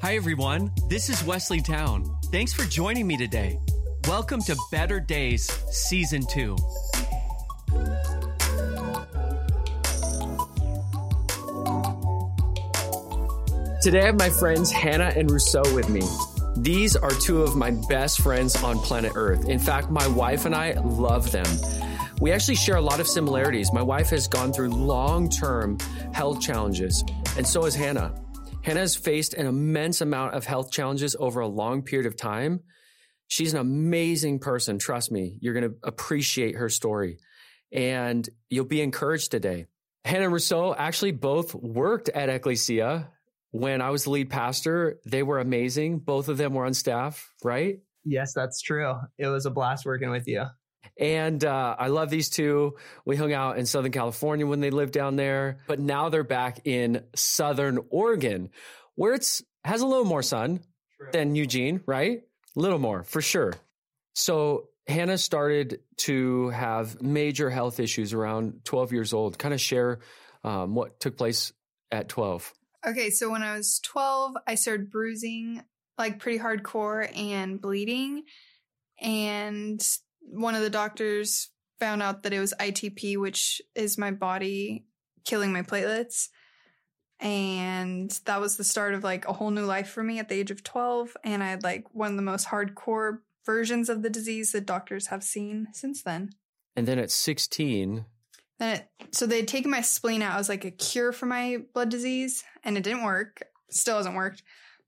Hi, everyone. This is Wesley Town. Thanks for joining me today. Welcome to Better Days Season 2. Today, I have my friends Hannah and Rousseau with me. These are two of my best friends on planet Earth. In fact, my wife and I love them. We actually share a lot of similarities. My wife has gone through long term health challenges, and so has Hannah. Hannah has faced an immense amount of health challenges over a long period of time. She's an amazing person. Trust me, you're going to appreciate her story and you'll be encouraged today. Hannah and Rousseau actually both worked at Ecclesia when I was the lead pastor. They were amazing. Both of them were on staff, right? Yes, that's true. It was a blast working with you. And uh, I love these two. We hung out in Southern California when they lived down there, but now they're back in Southern Oregon, where it's has a little more sun True. than Eugene, right? A little more for sure. So Hannah started to have major health issues around 12 years old. Kind of share um, what took place at 12. Okay, so when I was 12, I started bruising like pretty hardcore and bleeding. And one of the doctors found out that it was ITP, which is my body killing my platelets. And that was the start of like a whole new life for me at the age of 12. And I had like one of the most hardcore versions of the disease that doctors have seen since then. And then at 16, then it, so they'd taken my spleen out as like a cure for my blood disease, and it didn't work. Still hasn't worked.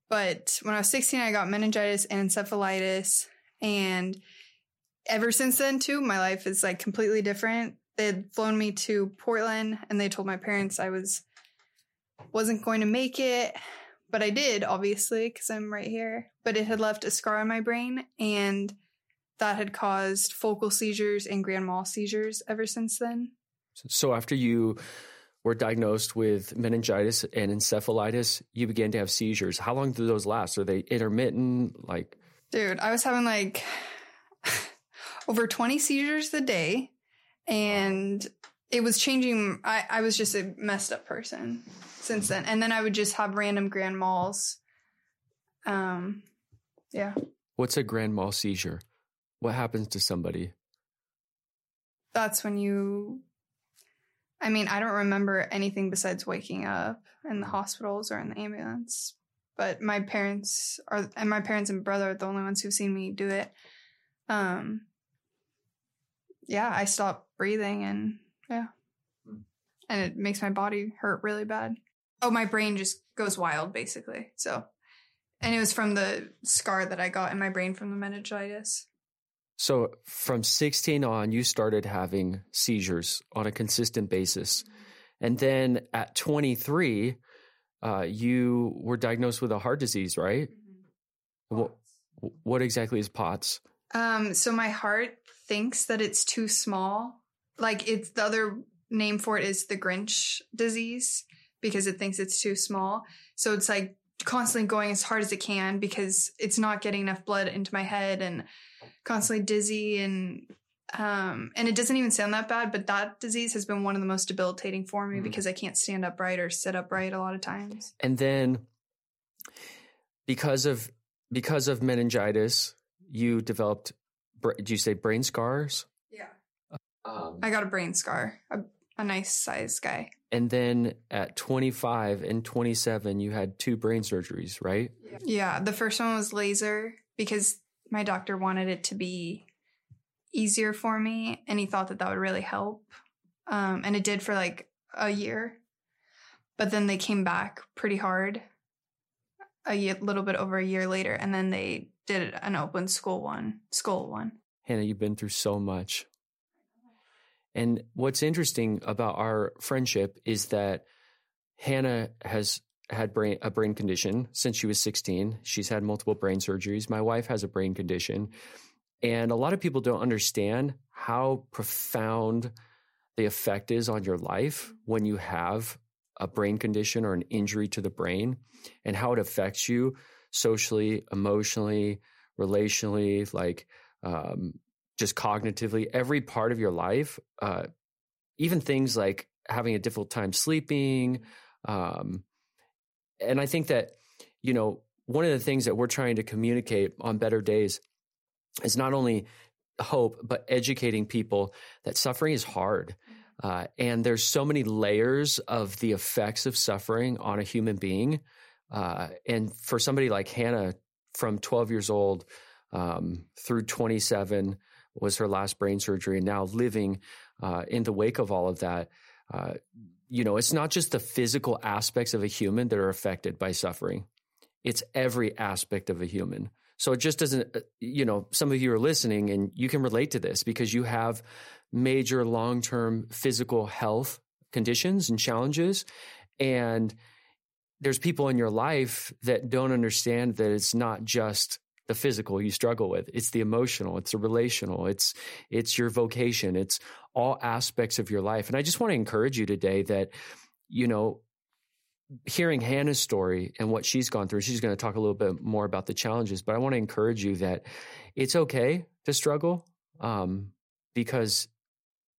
But when I was 16, I got meningitis and encephalitis, and ever since then too my life is like completely different. They had flown me to portland and they told my parents i was wasn't going to make it but i did obviously because i'm right here. But it had left a scar on my brain and that had caused focal seizures and grand mal seizures ever since then. So after you were diagnosed with meningitis and encephalitis you began to have seizures. How long did those last? Are they intermittent? Like dude i was having like over 20 seizures a day. And it was changing. I, I was just a messed up person since then. And then I would just have random grand mals. Um, yeah. What's a grand mal seizure? What happens to somebody? That's when you I mean, I don't remember anything besides waking up in the hospitals or in the ambulance. But my parents are, and my parents and brother are the only ones who've seen me do it. Um, yeah, I stop breathing and yeah. Hmm. And it makes my body hurt really bad. Oh, my brain just goes wild basically. So, and it was from the scar that I got in my brain from the meningitis. So, from 16 on, you started having seizures on a consistent basis. And then at 23, uh, you were diagnosed with a heart disease, right? Mm-hmm. What, what exactly is POTS? Um, so my heart thinks that it's too small. Like it's the other name for it is the Grinch disease because it thinks it's too small. So it's like constantly going as hard as it can because it's not getting enough blood into my head and constantly dizzy and um and it doesn't even sound that bad but that disease has been one of the most debilitating for me mm. because I can't stand upright or sit upright a lot of times. And then because of because of meningitis you developed, did you say brain scars? Yeah. Um, I got a brain scar, a, a nice size guy. And then at 25 and 27, you had two brain surgeries, right? Yeah. yeah. The first one was laser because my doctor wanted it to be easier for me and he thought that that would really help. Um, and it did for like a year. But then they came back pretty hard a year, little bit over a year later. And then they did an open school one, school one. Hannah, you've been through so much. And what's interesting about our friendship is that Hannah has had brain a brain condition since she was 16. She's had multiple brain surgeries. My wife has a brain condition. And a lot of people don't understand how profound the effect is on your life when you have a brain condition or an injury to the brain and how it affects you socially, emotionally, relationally, like um, just cognitively, every part of your life, uh, even things like having a difficult time sleeping. Um, and I think that, you know, one of the things that we're trying to communicate on better days is not only hope, but educating people that suffering is hard. Uh, and there's so many layers of the effects of suffering on a human being. Uh, and for somebody like Hannah, from 12 years old um, through 27 was her last brain surgery, and now living uh, in the wake of all of that, uh, you know, it's not just the physical aspects of a human that are affected by suffering. It's every aspect of a human. So it just doesn't, uh, you know, some of you are listening and you can relate to this because you have major long term physical health conditions and challenges. And there's people in your life that don't understand that it's not just the physical you struggle with. It's the emotional it's the relational it's it's your vocation it's all aspects of your life. And i just want to encourage you today that you know hearing hannah's story and what she's gone through she's going to talk a little bit more about the challenges but i want to encourage you that it's okay to struggle um, because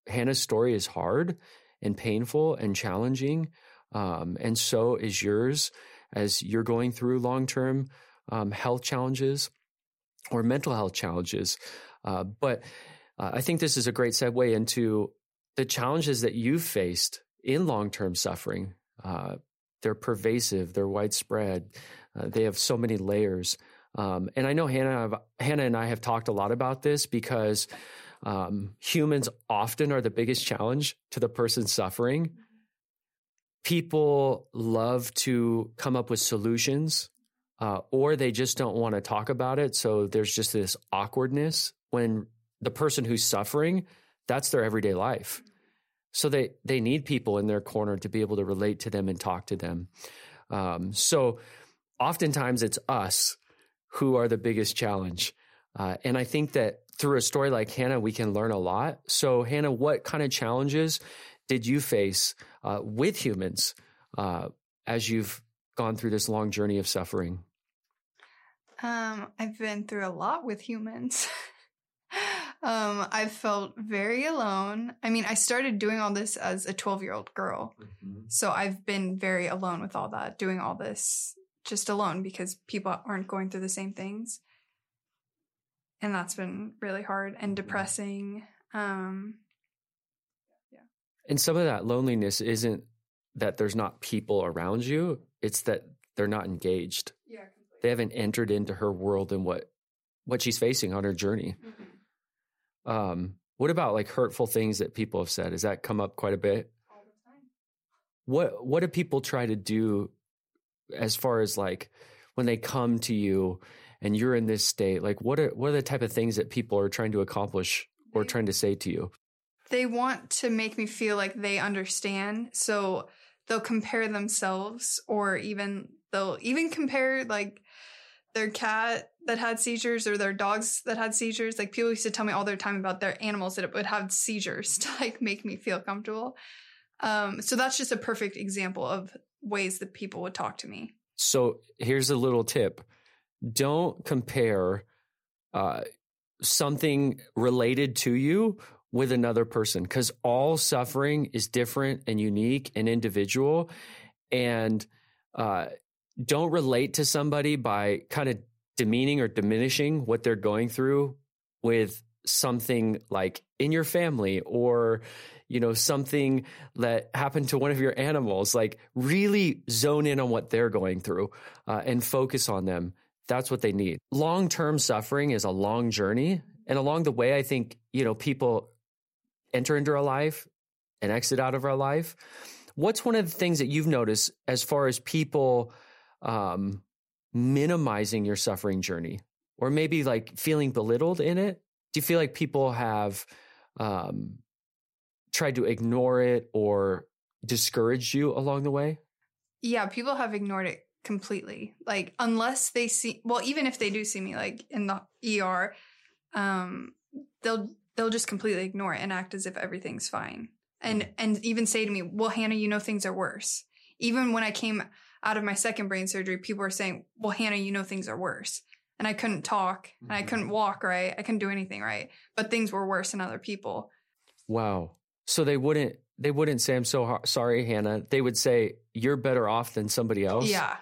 hannah's story is hard and painful and challenging um, and so is yours as you're going through long term um, health challenges or mental health challenges. Uh, but uh, I think this is a great segue into the challenges that you've faced in long term suffering. Uh, they're pervasive, they're widespread, uh, they have so many layers. Um, and I know Hannah, Hannah and I have talked a lot about this because um, humans often are the biggest challenge to the person suffering. People love to come up with solutions uh, or they just don't want to talk about it. So there's just this awkwardness when the person who's suffering, that's their everyday life. So they they need people in their corner to be able to relate to them and talk to them. Um, so oftentimes it's us who are the biggest challenge. Uh, and I think that through a story like Hannah, we can learn a lot. So, Hannah, what kind of challenges did you face uh, with humans uh, as you've gone through this long journey of suffering? Um, I've been through a lot with humans. um, I've felt very alone. I mean, I started doing all this as a 12 year old girl. Mm-hmm. So I've been very alone with all that, doing all this just alone because people aren't going through the same things. And that's been really hard and mm-hmm. depressing. Um. And some of that loneliness isn't that there's not people around you, it's that they're not engaged. Yeah completely. they haven't entered into her world and what what she's facing on her journey. Mm-hmm. Um, what about like hurtful things that people have said? Has that come up quite a bit? All the time. What what do people try to do as far as like when they come to you and you're in this state? Like what are what are the type of things that people are trying to accomplish or trying to say to you? They want to make me feel like they understand. So they'll compare themselves or even they'll even compare like their cat that had seizures or their dogs that had seizures. Like people used to tell me all their time about their animals that would have seizures to like make me feel comfortable. Um, so that's just a perfect example of ways that people would talk to me. So here's a little tip: don't compare uh, something related to you with another person because all suffering is different and unique and individual, and uh, don't relate to somebody by kind of demeaning or diminishing what they're going through with something like in your family or you know something that happened to one of your animals. Like really zone in on what they're going through uh, and focus on them. That's what they need. Long-term suffering is a long journey. And along the way i think you know people enter into our life and exit out of our life what's one of the things that you've noticed as far as people um, minimizing your suffering journey or maybe like feeling belittled in it? Do you feel like people have um, tried to ignore it or discouraged you along the way? Yeah, people have ignored it completely. Like unless they see well, even if they do see me like in the ER, um, they'll they'll just completely ignore it and act as if everything's fine. And and even say to me, "Well, Hannah, you know things are worse." Even when I came out of my second brain surgery, people were saying, well, Hannah, you know, things are worse. And I couldn't talk and I couldn't mm-hmm. walk right. I couldn't do anything right. But things were worse than other people. Wow. So they wouldn't, they wouldn't say, I'm so sorry, Hannah. They would say, you're better off than somebody else. Yeah.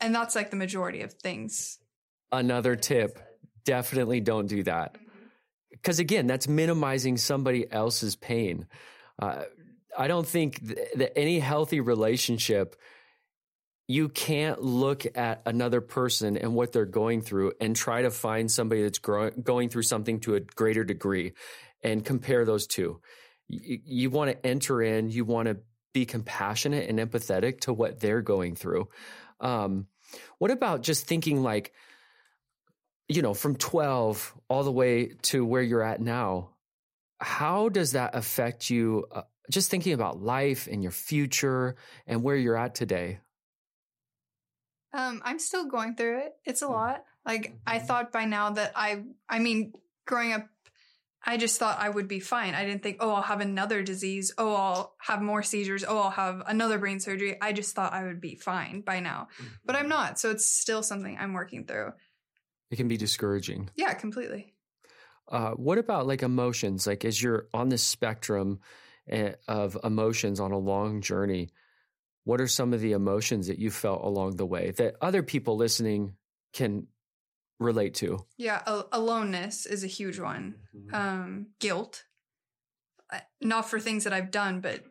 And that's like the majority of things. Another tip definitely don't do that. Because again, that's minimizing somebody else's pain. Uh, I don't think th- that any healthy relationship, you can't look at another person and what they're going through and try to find somebody that's grow- going through something to a greater degree and compare those two. You, you want to enter in, you want to be compassionate and empathetic to what they're going through. Um, what about just thinking like, you know, from 12 all the way to where you're at now? How does that affect you? Uh, just thinking about life and your future and where you're at today. Um, I'm still going through it. It's a lot. Like I Mm-hmm. thought by now that I, I mean, growing up, I just thought I would be fine. I didn't think, oh, I'll have another disease. Oh, I'll have more seizures. Oh, I'll have another brain surgery. I just thought I would be fine by now, but I'm not. So it's still something I'm working through. It can be discouraging. Yeah, completely. Uh, what about like emotions? Like as you're on this spectrum eh, of emotions on a long journey, what are some of the emotions that you felt along the way that other people listening can relate to? Yeah, aloneness is a huge one. Mm-hmm. Um, guilt, not for things that I've done, but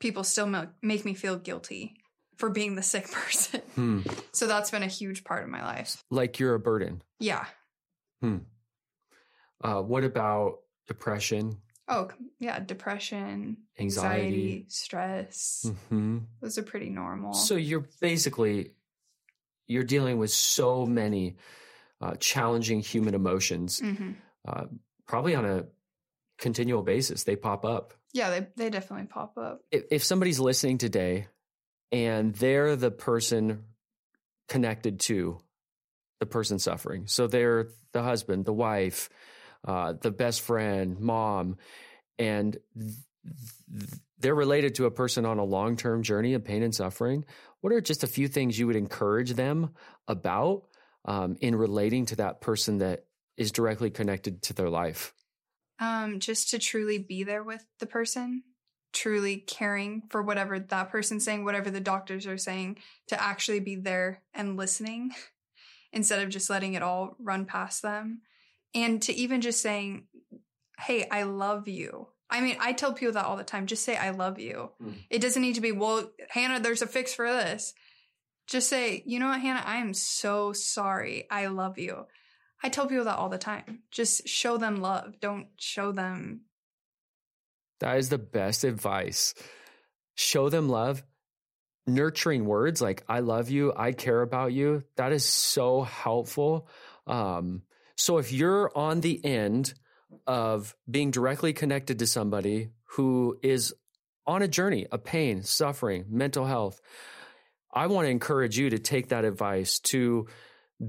people still ma- make me feel guilty for being the sick person. Hmm. So that's been a huge part of my life. Like you're a burden. Yeah. Uh, what about depression? Oh, yeah. Depression, Anxiety. anxiety, stress. hmm Those are pretty normal. So you're basically you're dealing with so many uh, challenging human emotions, hmm uh, probably on a continual basis. They pop up. Yeah, they, they definitely pop up. If, if somebody's listening today and they're the person connected to the person suffering, so they're the husband, the wife, uh, the best friend, mom, and th- th- they're related to a person on a long term journey of pain and suffering. What are just a few things you would encourage them about um, in relating to that person that is directly connected to their life? Um, just to truly be there with the person, truly caring for whatever that person's saying, whatever the doctors are saying, to actually be there and listening instead of just letting it all run past them. And to even just saying, Hey, I love you. I mean, I tell people that all the time. Just say, I love you. Mm. It doesn't need to be, well, Hannah, there's a fix for this. Just say, you know what, Hannah, I am so sorry. I love you. I tell people that all the time. Just show them love. Don't show them. That is the best advice. Show them love. Nurturing words like I love you, I care about you. That is so helpful. Um, so if you're on the end of being directly connected to somebody who is on a journey of pain, suffering, mental health, I want to encourage you to take that advice to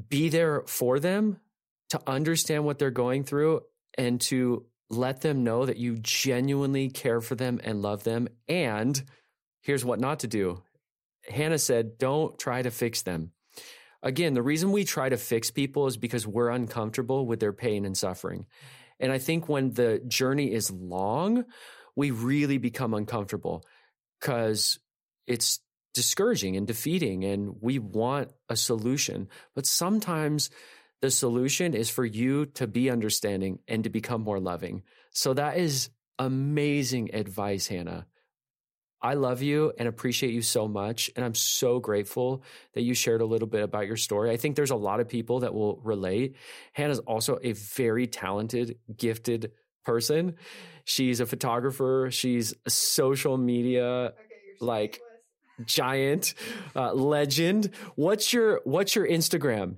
be there for them, to understand what they're going through, and to let them know that you genuinely care for them and love them. And here's what not to do. Hannah said, don't try to fix them. Again, the reason we try to fix people is because we're uncomfortable with their pain and suffering. And I think when the journey is long, we really become uncomfortable because it's discouraging and defeating and we want a solution. But sometimes the solution is for you to be understanding and to become more loving. So that is amazing advice, Hannah. I love you and appreciate you so much. And I'm so grateful that you shared a little bit about your story. I think there's a lot of people that will relate. Hannah's also a very talented, gifted person. She's a photographer, she's a social media Like- giant, uh, legend. What's your what's your Instagram?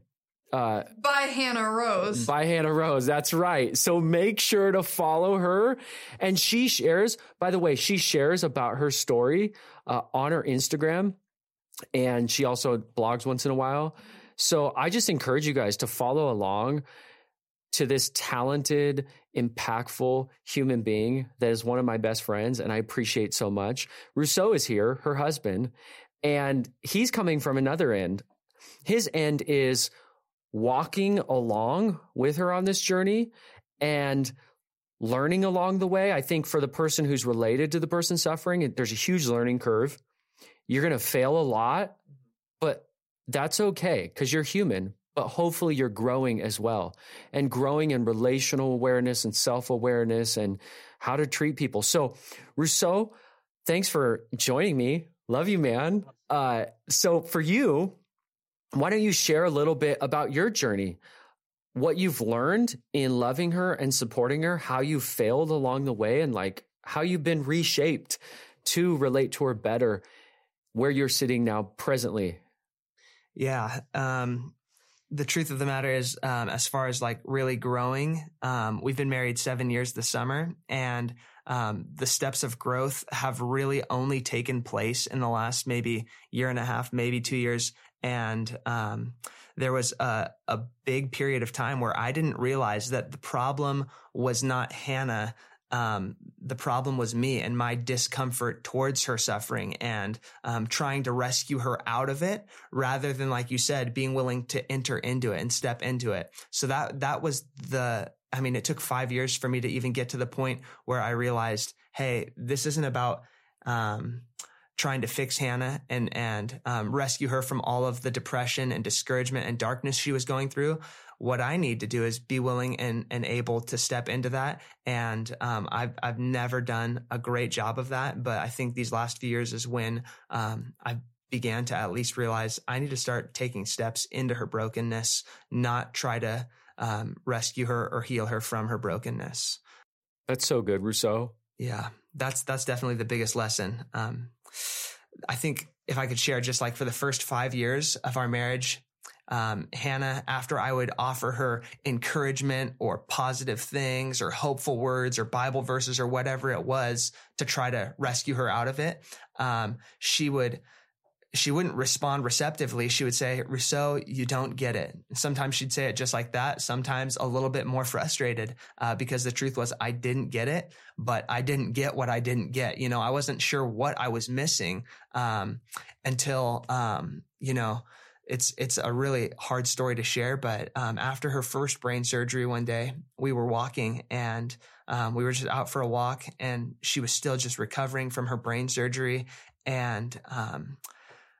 Uh, By Hannah Rose. by Hannah Rose. That's right. So make sure to follow her. And she shares, by the way, she shares about her story uh, on her Instagram. And she also blogs once in a while. So I just encourage you guys to follow along to this talented, impactful human being that is one of my best friends. And I appreciate so much. Rousseau is here, her husband, and he's coming from another end. His end is walking along with her on this journey and learning along the way. I think for the person who's related to the person suffering, there's a huge learning curve. You're going to fail a lot, but that's okay because you're human, but hopefully you're growing as well and growing in relational awareness and self awareness and how to treat people. So, Rousseau, thanks for joining me. Love you, man. Uh, so, for you, why don't you share a little bit about your journey? What you've learned in loving her and supporting her, how you failed along the way, and like how you've been reshaped to relate to her better where you're sitting now presently. Yeah. Um, the truth of the matter is, um, as far as like really growing, um, we've been married seven years this summer and, um, the steps of growth have really only taken place in the last maybe year and a half, maybe two years. And, um, there was a, a big period of time where I didn't realize that the problem was not Hannah, um, the problem was me and my discomfort towards her suffering and um, trying to rescue her out of it rather than like you said being willing to enter into it and step into it. So that that was the i mean it took five years for me to even get to the point where i realized hey this isn't about um, trying to fix Hannah and and um, rescue her from all of the depression and discouragement and darkness she was going through. What I need to do is be willing and and able to step into that. And um, I've I've never done a great job of that, but I think these last few years is when um, I began to at least realize I need to start taking steps into her brokenness, not try to um, rescue her or heal her from her brokenness. That's so good, Rousseau. Yeah, that's that's definitely the biggest lesson. Um, I think if I could share just like for the first five years of our marriage, um, Hannah, after I would offer her encouragement or positive things or hopeful words or Bible verses or whatever it was to try to rescue her out of it, um, she would she wouldn't respond receptively. She would say, Rousseau, you don't get it. Sometimes she'd say it just like that. Sometimes a little bit more frustrated uh, because the truth was I didn't get it, but I didn't get what I didn't get. You know, I wasn't sure what I was missing um, until, um, you know, it's it's a really hard story to share. But um, after her first brain surgery one day, we were walking and um, we were just out for a walk, and she was still just recovering from her brain surgery, and um,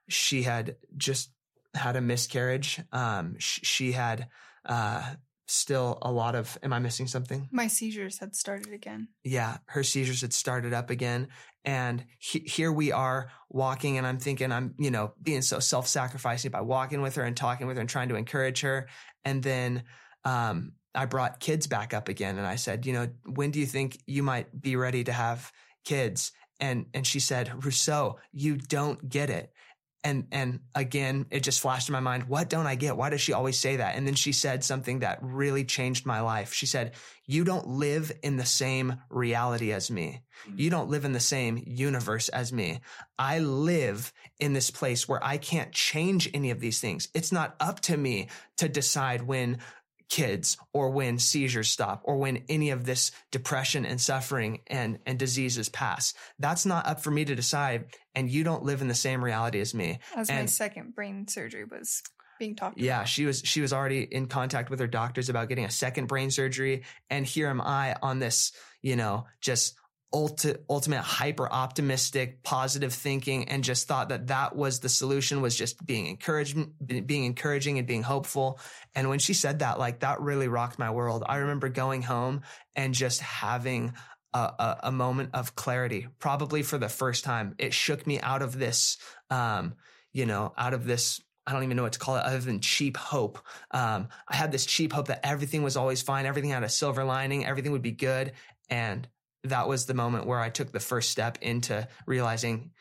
she had just had a miscarriage. Um, sh- she had uh, still a lot of. Am I missing something? My seizures had started again. Yeah, her seizures had started up again, and he- here we are walking, and I'm thinking I'm, you know, being so self-sacrificing by walking with her and talking with her and trying to encourage her, and then. Um, I brought kids back up again and I said, you know, when do you think you might be ready to have kids? And, and she said, Rousseau, you don't get it and and again it just flashed in my mind what don't i get? Why does she always say that? And then she said something that really changed my life. She said you don't live in the same reality as me. Mm-hmm. You don't live in the same universe as me. I live in this place where i can't change any of these things. It's not up to me to decide when kids or when seizures stop or when any of this depression and suffering and, and diseases pass. That's not up for me to decide. And you don't live in the same reality as me. As and my second brain surgery was being talked yeah, about. she was she was already in contact with her doctors about getting a second brain surgery. And here am I on this, you know, just ulti- ultimate hyper optimistic positive thinking and just thought that that was the solution was just being encouraging being encouraging and being hopeful and when she said that like that really rocked my world i remember going home and just having a, a, a moment of clarity probably for the first time it shook me out of this um you know out of this I don't even know what to call it other than cheap hope. Um, I had this cheap hope that everything was always fine. Everything had a silver lining. Everything would be good. And that was the moment where I took the first step into realizing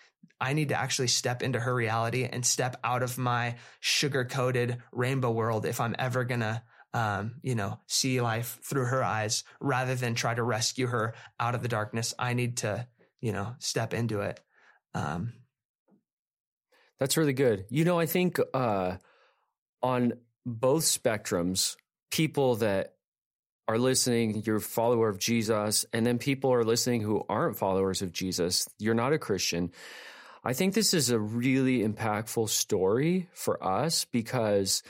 I need to actually step into her reality and step out of my sugar coated rainbow world if I'm ever going to, um, you know, see life through her eyes rather than try to rescue her out of the darkness. I need to, you know, step into it. Um, That's really good. You know, I think uh, on both spectrums, people that are listening, you're a follower of Jesus, and then people are listening who aren't followers of Jesus, you're not a Christian. I think this is a really impactful story for us because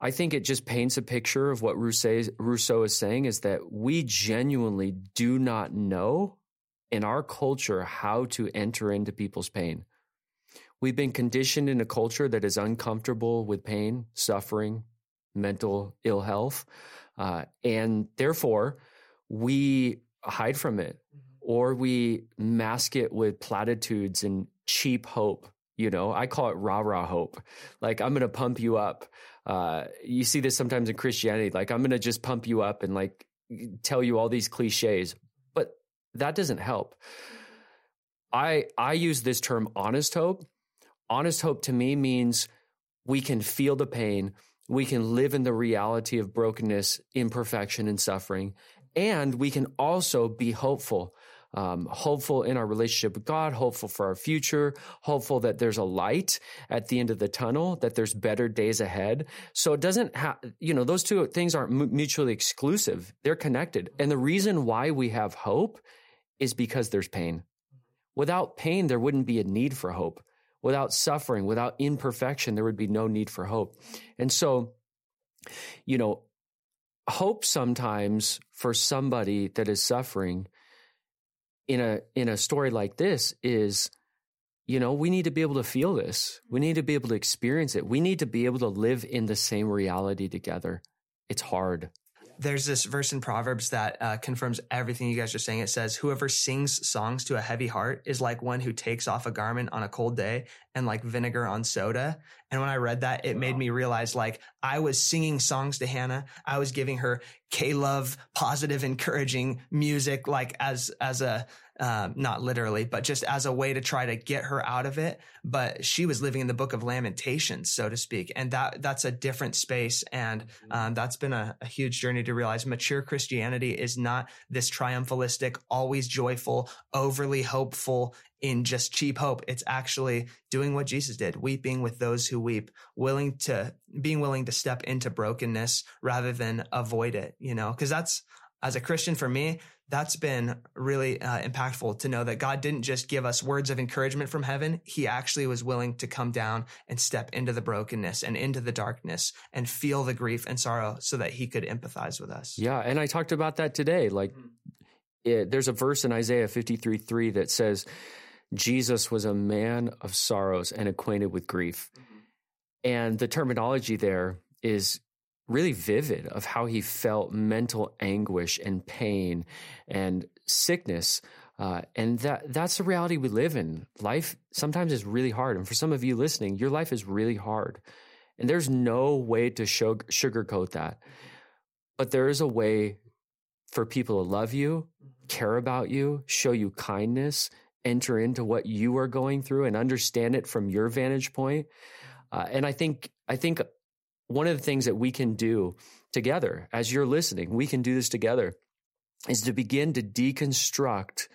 I think it just paints a picture of what Rousseau is saying is that we genuinely do not know in our culture how to enter into people's pain. We've been conditioned in a culture that is uncomfortable with pain, suffering, mental ill health. Uh, and therefore, we hide from it or we mask it with platitudes and cheap hope. You know, I call it rah rah hope. Like, I'm going to pump you up. Uh, you see this sometimes in Christianity. Like, I'm going to just pump you up and like tell you all these cliches, but that doesn't help. I, I use this term honest hope. Honest hope to me means we can feel the pain. We can live in the reality of brokenness, imperfection, and suffering. And we can also be hopeful um, hopeful in our relationship with God, hopeful for our future, hopeful that there's a light at the end of the tunnel, that there's better days ahead. So it doesn't have, you know, those two things aren't mutually exclusive. They're connected. And the reason why we have hope is because there's pain. Without pain, there wouldn't be a need for hope. Without suffering, without imperfection, there would be no need for hope. And so, you know, hope sometimes for somebody that is suffering in a in a story like this is you know we need to be able to feel this. We need to be able to experience it. We need to be able to live in the same reality together. It's hard there's this verse in Proverbs that uh, confirms everything you guys are saying. It says, Whoever sings songs to a heavy heart is like one who takes off a garment on a cold day and like vinegar on soda. And when I read that, it wow. made me realize like I was singing songs to Hannah. I was giving her K love, positive, encouraging music, like as, as a, um, not literally, but just as a way to try to get her out of it. But she was living in the book of Lamentations, so to speak, and that that's a different space, and mm-hmm. um, that's been a, a, huge journey to realize mature Christianity is not this triumphalistic, always joyful, overly hopeful in just cheap hope. It's actually doing what Jesus did, weeping with those who weep, willing to being willing to step into brokenness rather than avoid it. You know, because that's as a Christian for me, that's been really uh, impactful to know that God didn't just give us words of encouragement from heaven. He actually was willing to come down and step into the brokenness and into the darkness and feel the grief and sorrow so that he could empathize with us. Yeah. And I talked about that today. Like, mm-hmm. it, there's a verse in Isaiah 53 3 that says, Jesus was a man of sorrows and acquainted with grief. Mm-hmm. And the terminology there is really vivid of how he felt mental anguish and pain and sickness. Uh, and that that's the reality we live in. Life sometimes is really hard. And for some of you listening, your life is really hard. And there's no way to sugarcoat that. But there is a way for people to love you, care about you, show you kindness, enter into what you are going through and understand it from your vantage point. Uh, and I think I think one of the things that we can do together as you're listening, we can do this together, is to begin to deconstruct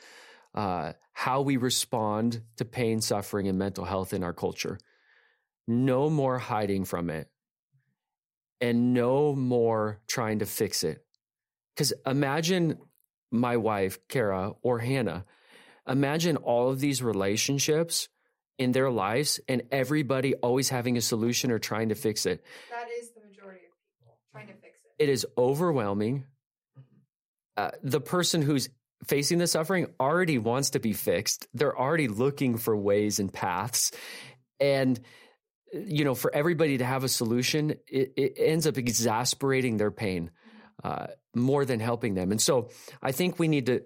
uh, how we respond to pain, suffering, and mental health in our culture. No more hiding from it and no more trying to fix it. Because imagine my wife, Kara, or Hannah, imagine all of these relationships in their lives and everybody always having a solution or trying to fix it. That is the majority of people trying to fix it. It is overwhelming. Uh, the person who's facing the suffering already wants to be fixed. They're already looking for ways and paths. And, you know, for everybody to have a solution, it, it ends up exasperating their pain uh, more than helping them. And so I think we need to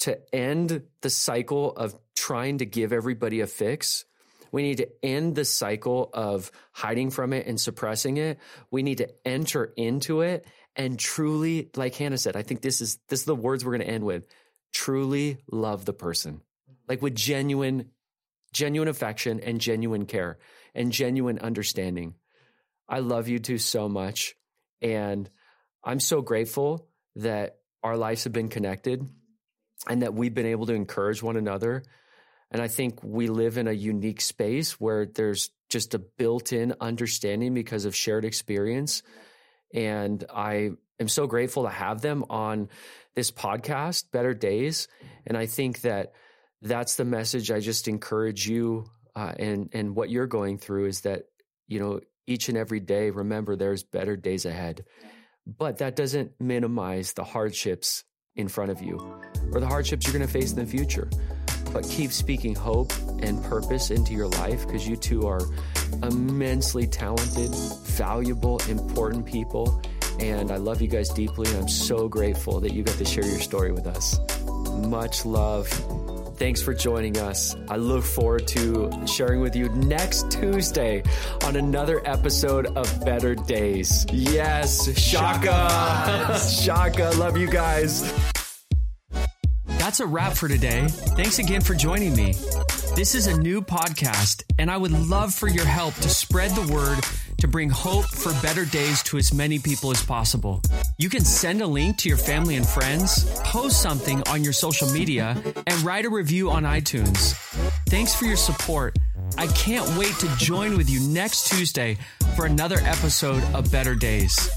to end the cycle of trying to give everybody a fix we need to end the cycle of hiding from it and suppressing it. We need to enter into it and truly, like Hannah said, I think this is this is the words we're going to end with. Truly love the person. Like with genuine genuine affection and genuine care and genuine understanding. I love you two so much and I'm so grateful that our lives have been connected and that we've been able to encourage one another and I think we live in a unique space where there's just a built in understanding because of shared experience. And I am so grateful to have them on this podcast, Better Days. And I think that that's the message I just encourage you uh, and, and what you're going through is that, you know, each and every day, remember there's better days ahead. But that doesn't minimize the hardships in front of you or the hardships you're going to face in the future. But keep speaking hope and purpose into your life because you two are immensely talented, valuable, important people. And I love you guys deeply. And I'm so grateful that you got to share your story with us. Much love. Thanks for joining us. I look forward to sharing with you next Tuesday on another episode of Better Days. Yes, Shaka. Shaka. Love you guys. That's a wrap for today. Thanks again for joining me. This is a new podcast, and I would love for your help to spread the word to bring hope for better days to as many people as possible. You can send a link to your family and friends, post something on your social media, and write a review on iTunes. Thanks for your support. I can't wait to join with you next Tuesday for another episode of Better Days.